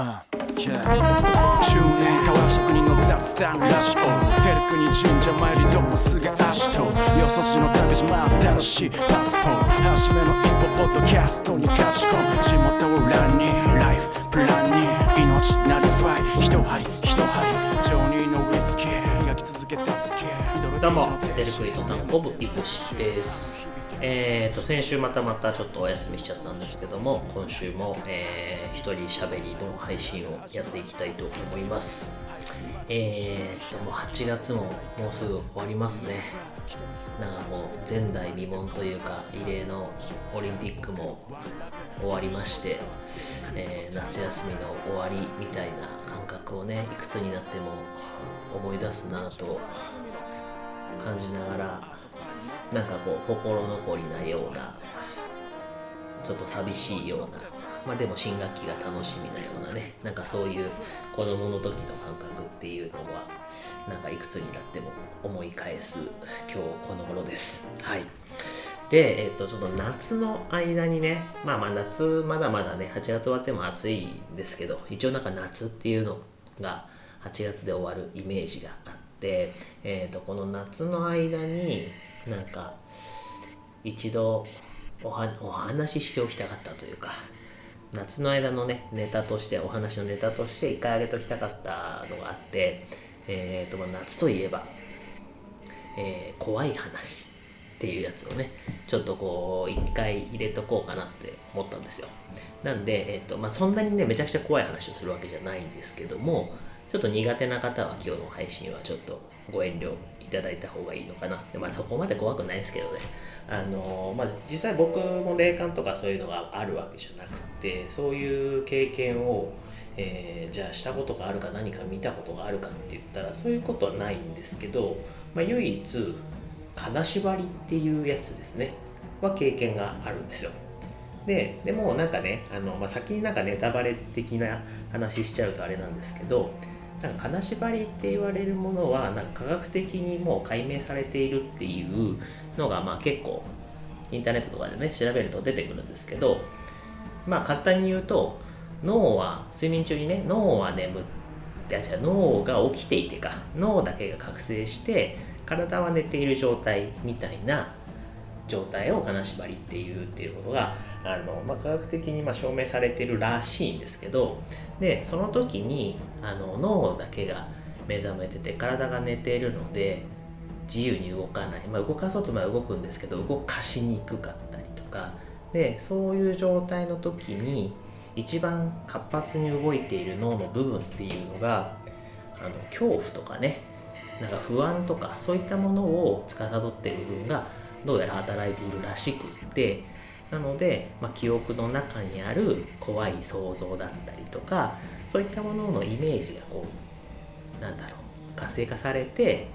Uh, yeah. 10年変わら職人の雑談ラジオペルクに神社参りドックスが足とよそ地の旅路新しいパスポート初めの一歩ポッドキャストに勝ち込む地元を欄にライフプランに命なりファイ一針一針ジョニーのウイスキー磨き続けてスケーどうも、デルクリトタンコブイブシです。えーと、先週またまたちょっとお休みしちゃったんですけども、今週も、えー、一人喋りの配信をやっていきたいと思います。えーと、もう8月ももうすぐ終わりますね。なんかもう前代未聞というか、異例のオリンピックも終わりまして、えー夏休みの終わりみたいな感覚をね、いくつになっても思い出すなと感じながらなんかこう心残りなようなちょっと寂しいような。まあでも新学期が楽しみなようなね。なんかそういう子供の時の感覚っていうのはなんかいくつになっても思い返す今日この頃です。はい。で、えっと、ちょっと夏の間にね、まあまあ夏、まだまだね、8月終わっても暑いんですけど、一応なんか夏っていうのが8月で終わるイメージがあって、えっと、この夏の間になんか一度おはお話ししておきたかったというか、夏の間のね、ネタとして、お話のネタとして一回あげときたかったのがあって、えっと、まあ夏といえば、えー怖い話っていうやつをねちょっとこう一回入れとこうかなって思ったんですよ。なんで、えっとまあ、そんなにねめちゃくちゃ怖い話をするわけじゃないんですけどもちょっと苦手な方は今日の配信はちょっとご遠慮ただいた方がいいのかな。で、まあ、そこまで怖くないですけどね。あのまあ、実際僕も霊感とかそういうのがあるわけじゃなくてそういう経験をえーじゃあしたことがあるか何か見たことがあるかって言ったらそういうことはないんですけど、まあ、唯一金縛りっていうやつですね。は経験があるんですよ。ででもなんかねあの、まあ、先になんかネタバレ的な話しちゃうとあれなんですけどなんか金縛りって言われるものはなんか科学的にもう解明されているっていうのがまあ結構インターネットとかでね調べると出てくるんですけどまあ簡単に言うと脳は睡眠中にね脳は眠ってあ違う脳が起きていてか脳だけが覚醒して体は寝ている状態みたいな状態を金縛りっていうっていうことがあの、まあ、科学的にま証明されてるらしいんですけどでその時にあの脳だけが目覚めてて体が寝ているので自由に動かない、まあ、動かそうとまあ動くんですけど動かしにくかったりとか。でそういう状態の時に一番活発に動いている脳の部分っていうのがあの恐怖とかね。なんか不安とかそういったものを司っている部分がどうやら働いているらしくってなので、まあ、記憶の中にある怖い想像だったりとかそういったもののイメージがこうなんだろう活性化されて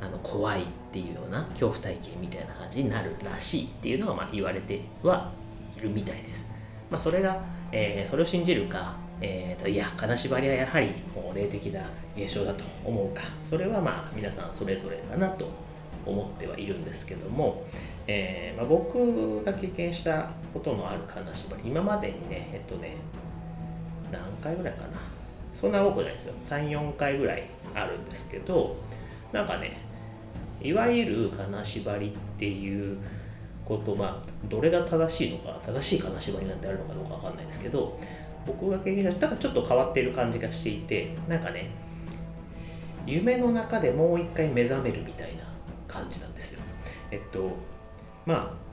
あの怖いっていうような恐怖体験みたいな感じになるらしいっていうのがまあ言われてはいるみたいです。まあ、それが、えーそれを信じるか、えーといや金縛りはやはりこう霊的な現象だと思うかそれはまあ皆さんそれぞれかなと思ってはいるんですけども、えーまあ、僕が経験したことのある金縛り今までにねえっとね何回ぐらいかな。そんな多くないですよ。34回ぐらいあるんですけどなんかねいわゆる金縛りっていうことまあどれが正しいのか正しい金縛りなんてあるのかどうかわかんないですけど僕が経験したなんかちょっと変わっている感じがしていてなんかね夢の中でもう一回目覚めるみたいな感じなんですよ。えっとまあ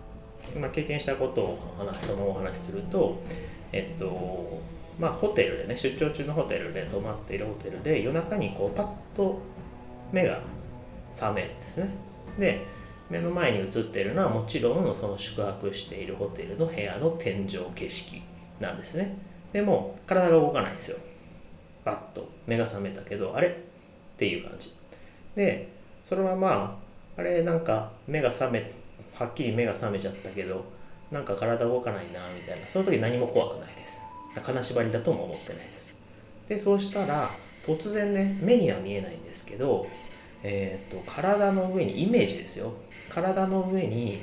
今経験したことを話そのお話しするとえっとまあホテルでね出張中のホテルで泊まっているホテルで夜中にこうパッと目が覚めるんですね。で目の前に映っているのはもちろんその宿泊しているホテルの部屋の天井景色なんですね。でも体が動かないんですよ。バッと目が覚めたけどあれ？っていう感じ。でそれはまああれなんか目が覚めはっきり目が覚めちゃったけどなんか体動かないなみたいな。その時何も怖くないです。金縛りだとも思ってないです。でそうしたら突然ね目には見えないんですけどえー、と体の上にイメージですよ。体の上に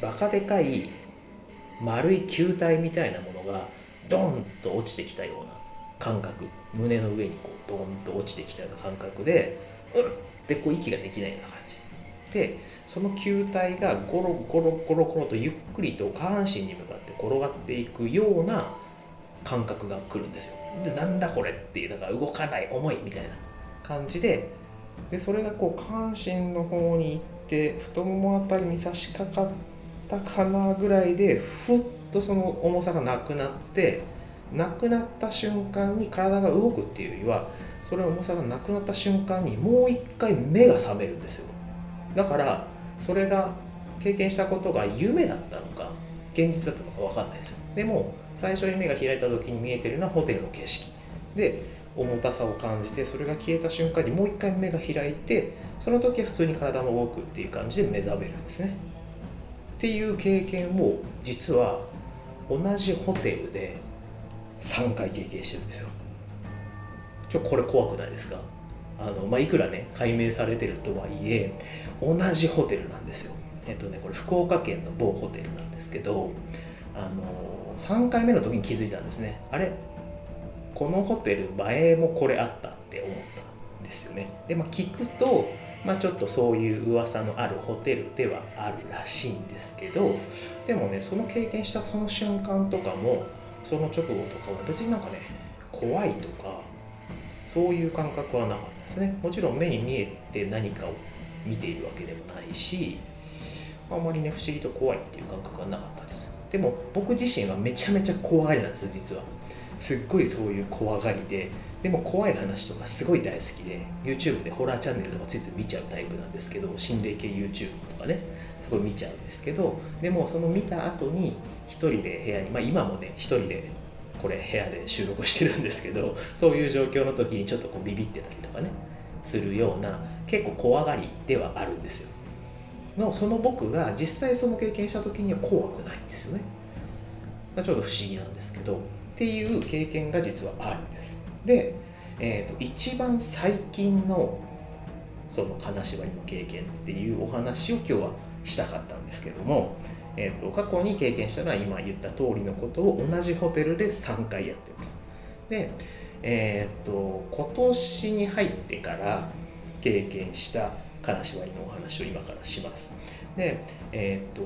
バカでかい丸い球体みたいなものがドンと落ちてきたような感覚。胸の上にこうドンと落ちてきたような感覚でうっってこう息ができないような感じ。でその球体がゴロゴロゴロゴロとゆっくりと下半身に向かって転がっていくような感覚が来るんですよ。でなんだこれっていうだから動かない重いみたいな感じででそれがこう下半身の方に行って太ももあたりに差し掛かったかなぐらいでふっとその重さがなくなってなくなった瞬間に体が動くっていうよりはそれ重さがなくなった瞬間にもう一回目が覚めるんですよ。だからそれが経験したことが夢だったのか現実だったのか分かんないですよ。でも最初に目が開いた時に見えてるのはホテルの景色。で重たさを感じてそれが消えた瞬間にもう一回目が開いてその時は普通に体も動くっていう感じで目覚めるんですね。っていう経験を実は同じホテルで3回経験してるんですよ。ちょこれ怖くないですか？あの、まあ、いくらね解明されてるとはいえ同じホテルなんですよ。えっとねこれ福岡県の某ホテルなんですけどあの3回目の時に気づいたんですね。あれ？このホテル前もこれあったって思ったんですよね。でまあ聞くとまあ、ちょっとそういう噂のあるホテルではあるらしいんですけどでもねその経験したその瞬間とかもその直後とかは別になんかね怖いとかそういう感覚はなかった。ですねもちろん目に見えて何かを見ているわけでもないしあまりね不思議と怖いっていう感覚はなかったです。でも僕自身はめちゃめちゃ怖がりなんです実は。すっごいそういう怖がりで。でも怖い話とかすごい大好きで YouTube でホラーチャンネルとかついつい見ちゃうタイプなんですけど心霊系 YouTube とかねすごい見ちゃうんですけどでもその見た後に一人で部屋にまあ今もね一人でこれ部屋で収録してるんですけどそういう状況の時にちょっとこうビビってたりとかねするような結構怖がりではあるんですよ。のその僕が実際その経験した時には怖くないんですよね。ちょっと不思議なんですけどっていう経験が実はあるんです。で、えーと、一番最近のその金縛りの経験っていうお話を今日はしたかったんですけども、えーと、過去に経験したのは今言った通りのことを同じホテルで3回やってます。で、えーと、今年に入ってから経験した金縛りのお話を今からします。で、えー、と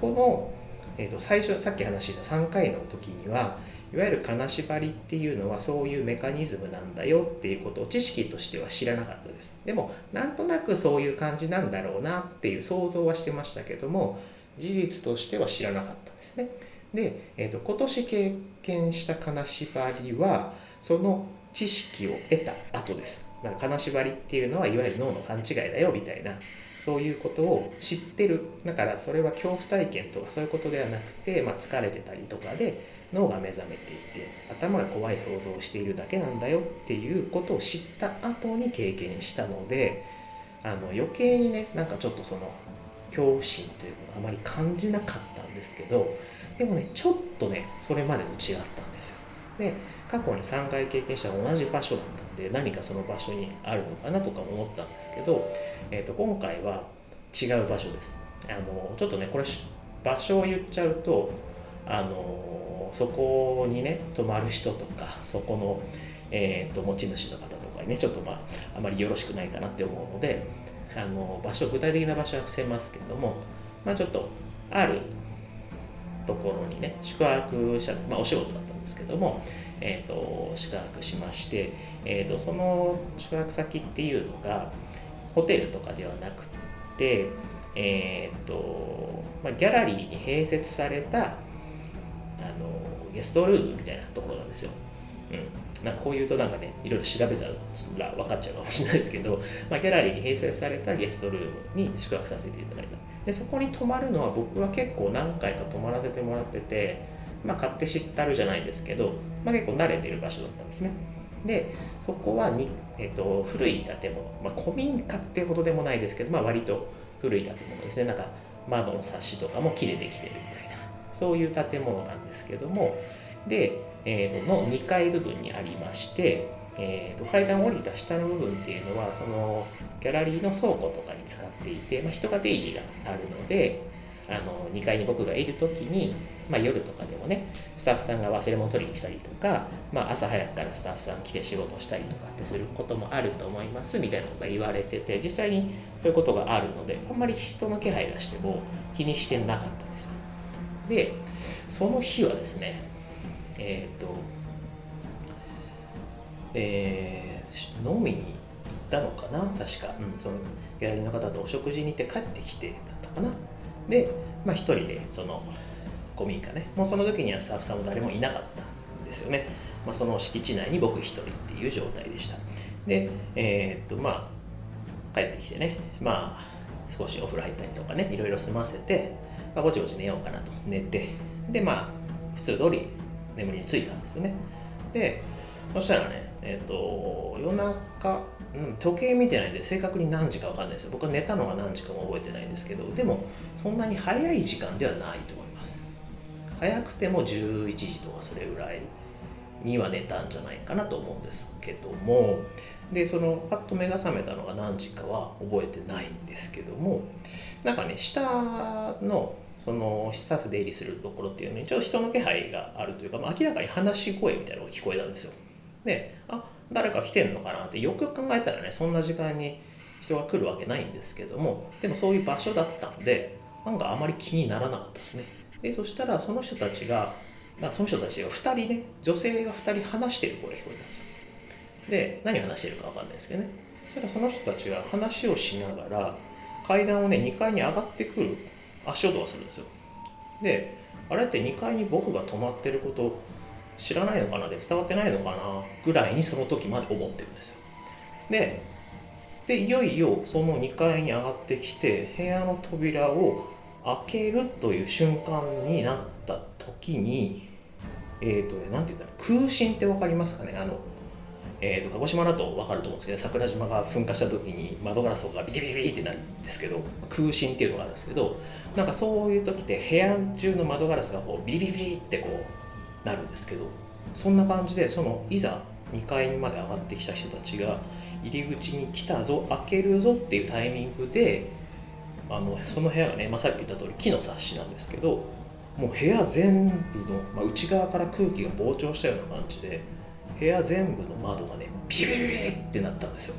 この、えー、と最初さっき話した3回の時にはいわゆる金縛りっていうのはそういうメカニズムなんだよっていうことを知識としては知らなかったです。でもなんとなくそういう感じなんだろうなっていう想像はしてましたけども事実としては知らなかったんですね。で、えーと、今年経験した金縛りはその知識を得た後です。だから金縛りっていうのはいわゆる脳の勘違いだよみたいなそういうことを知ってる。だからそれは恐怖体験とかそういうことではなくて、まあ、疲れてたりとかで脳が目覚めていて頭が怖い想像をしているだけなんだよっていうことを知った後に経験したのであの余計にねなんかちょっとその恐怖心というのをあまり感じなかったんですけどでもねちょっとねそれまでと違ったんですよ。で過去に3回経験した同じ場所だったんで何かその場所にあるのかなとか思ったんですけど、えー、と今回は違う場所です。あのちょっとねこれ場所を言っちゃうとあのそこにね泊まる人とかそこの、えーと、持ち主の方とかにねちょっとまああまりよろしくないかなって思うのであの場所具体的な場所は伏せますけども、まあ、ちょっとあるところにね宿泊者、まあ、お仕事だったんですけども、えーと、宿泊しまして、えーと、その宿泊先っていうのがホテルとかではなくて、えーとまあ、ギャラリーに併設されたあのゲストルームみたいなところなんですよ。うん、なんかこういうとなんかねいろいろ調べちゃうら分かっちゃうかもしれないですけど、まあ、ギャラリーに併設されたゲストルームに宿泊させていただいた。でそこに泊まるのは僕は結構何回か泊まらせてもらってて、まあ、勝手知ったるじゃないですけど、まあ、結構慣れてる場所だったんですね。でそこはに、えーと、古い建物、まあ、古民家ってほどでもないですけど、まあ、割と古い建物ですね。なんか窓のサッシとかも木でできてるみたいな。そういう建物なんですけども。で、えー、の2階部分にありまして、えー、と階段を降りた下の部分っていうのはそのギャラリーの倉庫とかに使っていて、まあ、人が出入りがあるのであの2階に僕がいる時に、まあ、夜とかでもねスタッフさんが忘れ物取りに来たりとか、まあ、朝早くからスタッフさん来て仕事したりとかってすることもあると思いますみたいなことが言われてて実際にそういうことがあるのであんまり人の気配がしても気にしてなかったんです。でその日はですねえっ、とえー、飲みに行ったのかな？確か、うん、そのギャラリーの方とお食事に行って帰ってきてだったかな？で、まあ、一人でその古民家ね。もうその時にはスタッフさんも誰もいなかったんですよね、まあ、その敷地内に僕一人っていう状態でした。でえー、っとまあ帰ってきてね。まあ少しお風呂入ったりとかね。いろいろ済ませて、まあ、ぼちぼち寝ようかなと。寝て。でまあ普通通り眠りについたんですよね。でそしたらねえっ、と夜中、時計見てないんで正確に何時か分かんないです僕は寝たのが何時かも覚えてないんですけどでもそんなに早い時間ではないと思います。早くても11時とかそれぐらいには寝たんじゃないかなと思うんですけどもでそのパッと目が覚めたのが何時かは覚えてないんですけどもなんかね下のそのスタッフ出入りするところっていうのにちょっと人の気配があるというか、まあ、明らかに話し声みたいなのが聞こえたんですよ。であ誰か来てんのかなってよく考えたらねそんな時間に人が来るわけないんですけどもでもそういう場所だったんでなんかあまり気にならなかったですね。でそしたらその人たちが、まあ、その人たちが2人ね女性が2人話してる声が聞こえたんですよ。で何話してるか分かんないですけどね。そしたらその人たちが話をしながら階段をね2階に上がってくる足音がするんですよ。であれって2階に僕が泊まってること知らないのかな？で伝わってないのかな？ぐらいにその時まで思ってるんですよ。ででいよいよその2階に上がってきて部屋の扉を開けるという瞬間になった時にえっ、ー、とね何て言ったら空心って分かりますかねあのえーと、鹿児島だと分かると思うんですけど桜島が噴火した時に窓ガラスがビリビリビリってなるんですけど空心っていうのがあるんですけどなんかそういう時って部屋中の窓ガラスがこうビリビリビリってこうなるんですけどそんな感じでそのいざ2階まで上がってきた人たちが入り口に来たぞ開けるぞっていうタイミングであのその部屋がね、まあ、さっき言った通り木の冊子なんですけどもう部屋全部の、まあ、内側から空気が膨張したような感じで部屋全部の窓がねビリビビってなったんですよ。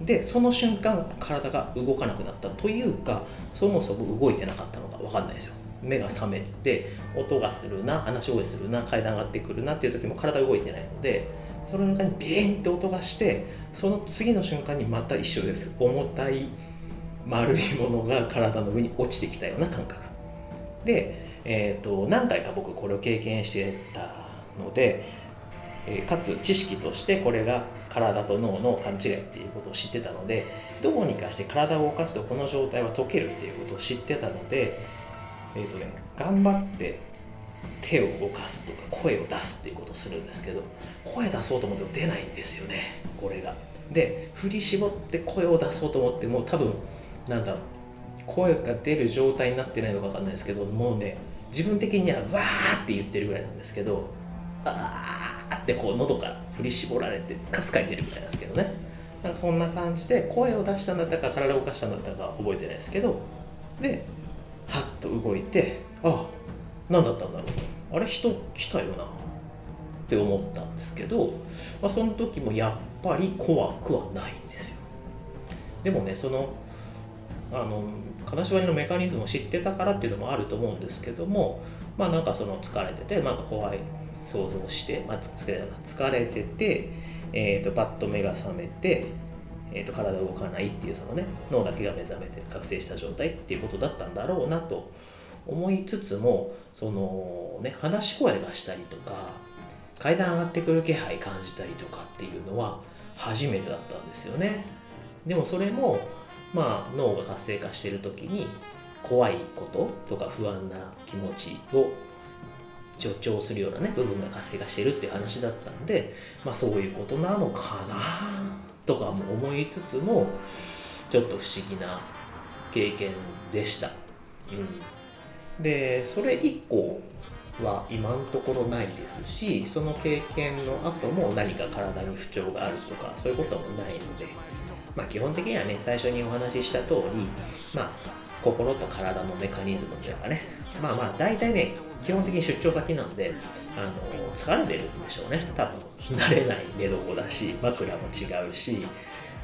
でその瞬間体が動かなくなったというかそもそも動いてなかったのか分かんないですよ。目が覚めて音がするな話し声するな階段上がってくるなっていう時も体動いてないのでその中にビリンって音がしてその次の瞬間にまた一緒です。重たい丸いものが体の上に落ちてきたような感覚。で、えーと、何回か僕これを経験してたので、え、かつ知識としてこれが体と脳の勘違いっていうことを知ってたのでどうにかして体を動かすとこの状態は解けるっていうことを知ってたのでえーとね、頑張って手を動かすとか声を出すっていうことをするんですけど声出そうと思っても出ないんですよねこれが。で振り絞って声を出そうと思っても多分なんだろう声が出る状態になってないのか分かんないですけどもうね自分的にはわーって言ってるぐらいなんですけどあーってこう喉から振り絞られてかすかに出るぐらいなんですけどね。なんかそんな感じで声を出したんだったか体を動かしたんだったか覚えてないですけどではっと動いてあ何だったんだろう。あれ人来たよな。って思ったんですけど、まあ、その時もやっぱり怖くはないんですよ。でもねそのあの金縛りのメカニズムを知ってたからっていうのもあると思うんですけどもまあなんかその疲れててなんか怖い想像して、まあ、疲れてて、えーと、とパッと目が覚めてえーと、体動かないっていうそのね脳だけが目覚めて覚醒した状態っていうことだったんだろうなと思いつつもそのね話し声がしたりとか階段上がってくる気配感じたりとかっていうのは初めてだったんですよね。でもそれもまあ脳が活性化してる時に怖いこととか不安な気持ちを助長するようなね部分が活性化してるっていう話だったんでまあそういうことなのかなとかも思いつつもちょっと不思議な経験でした、うん、でそれ以降は今のところないですしその経験の後も何か体に不調があるとかそういうこともないのでまあ、基本的にはね最初にお話しした通り、まあ、心と体のメカニズムというかねまあまあ大体ね基本的に出張先なんであの疲れてるんでしょうね。多分慣れない寝床だし枕も違うし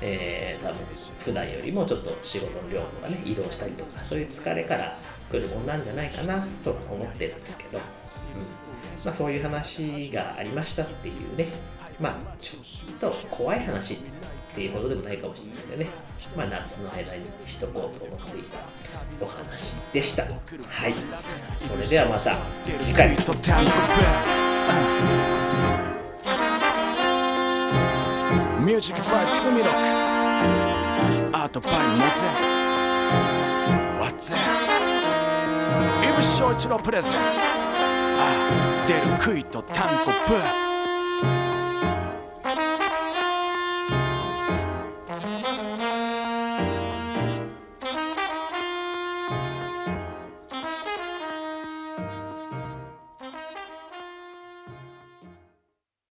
えー、多分普段よりもちょっと仕事の量とかね移動したりとかそういう疲れから来るもんなんじゃないかなと思ってるんですけど、うん。まあ、そういう話がありましたっていうね。まあちょっと怖い話。っていうことでもないかもしれないですけどね。まあ夏の間にしとこうと思っていたお話でした。はい。それではまた次回。ミュージックバイツミロックアートバイモゼワッツイブ翔一郎プレゼンツあ出る杭とタンコブ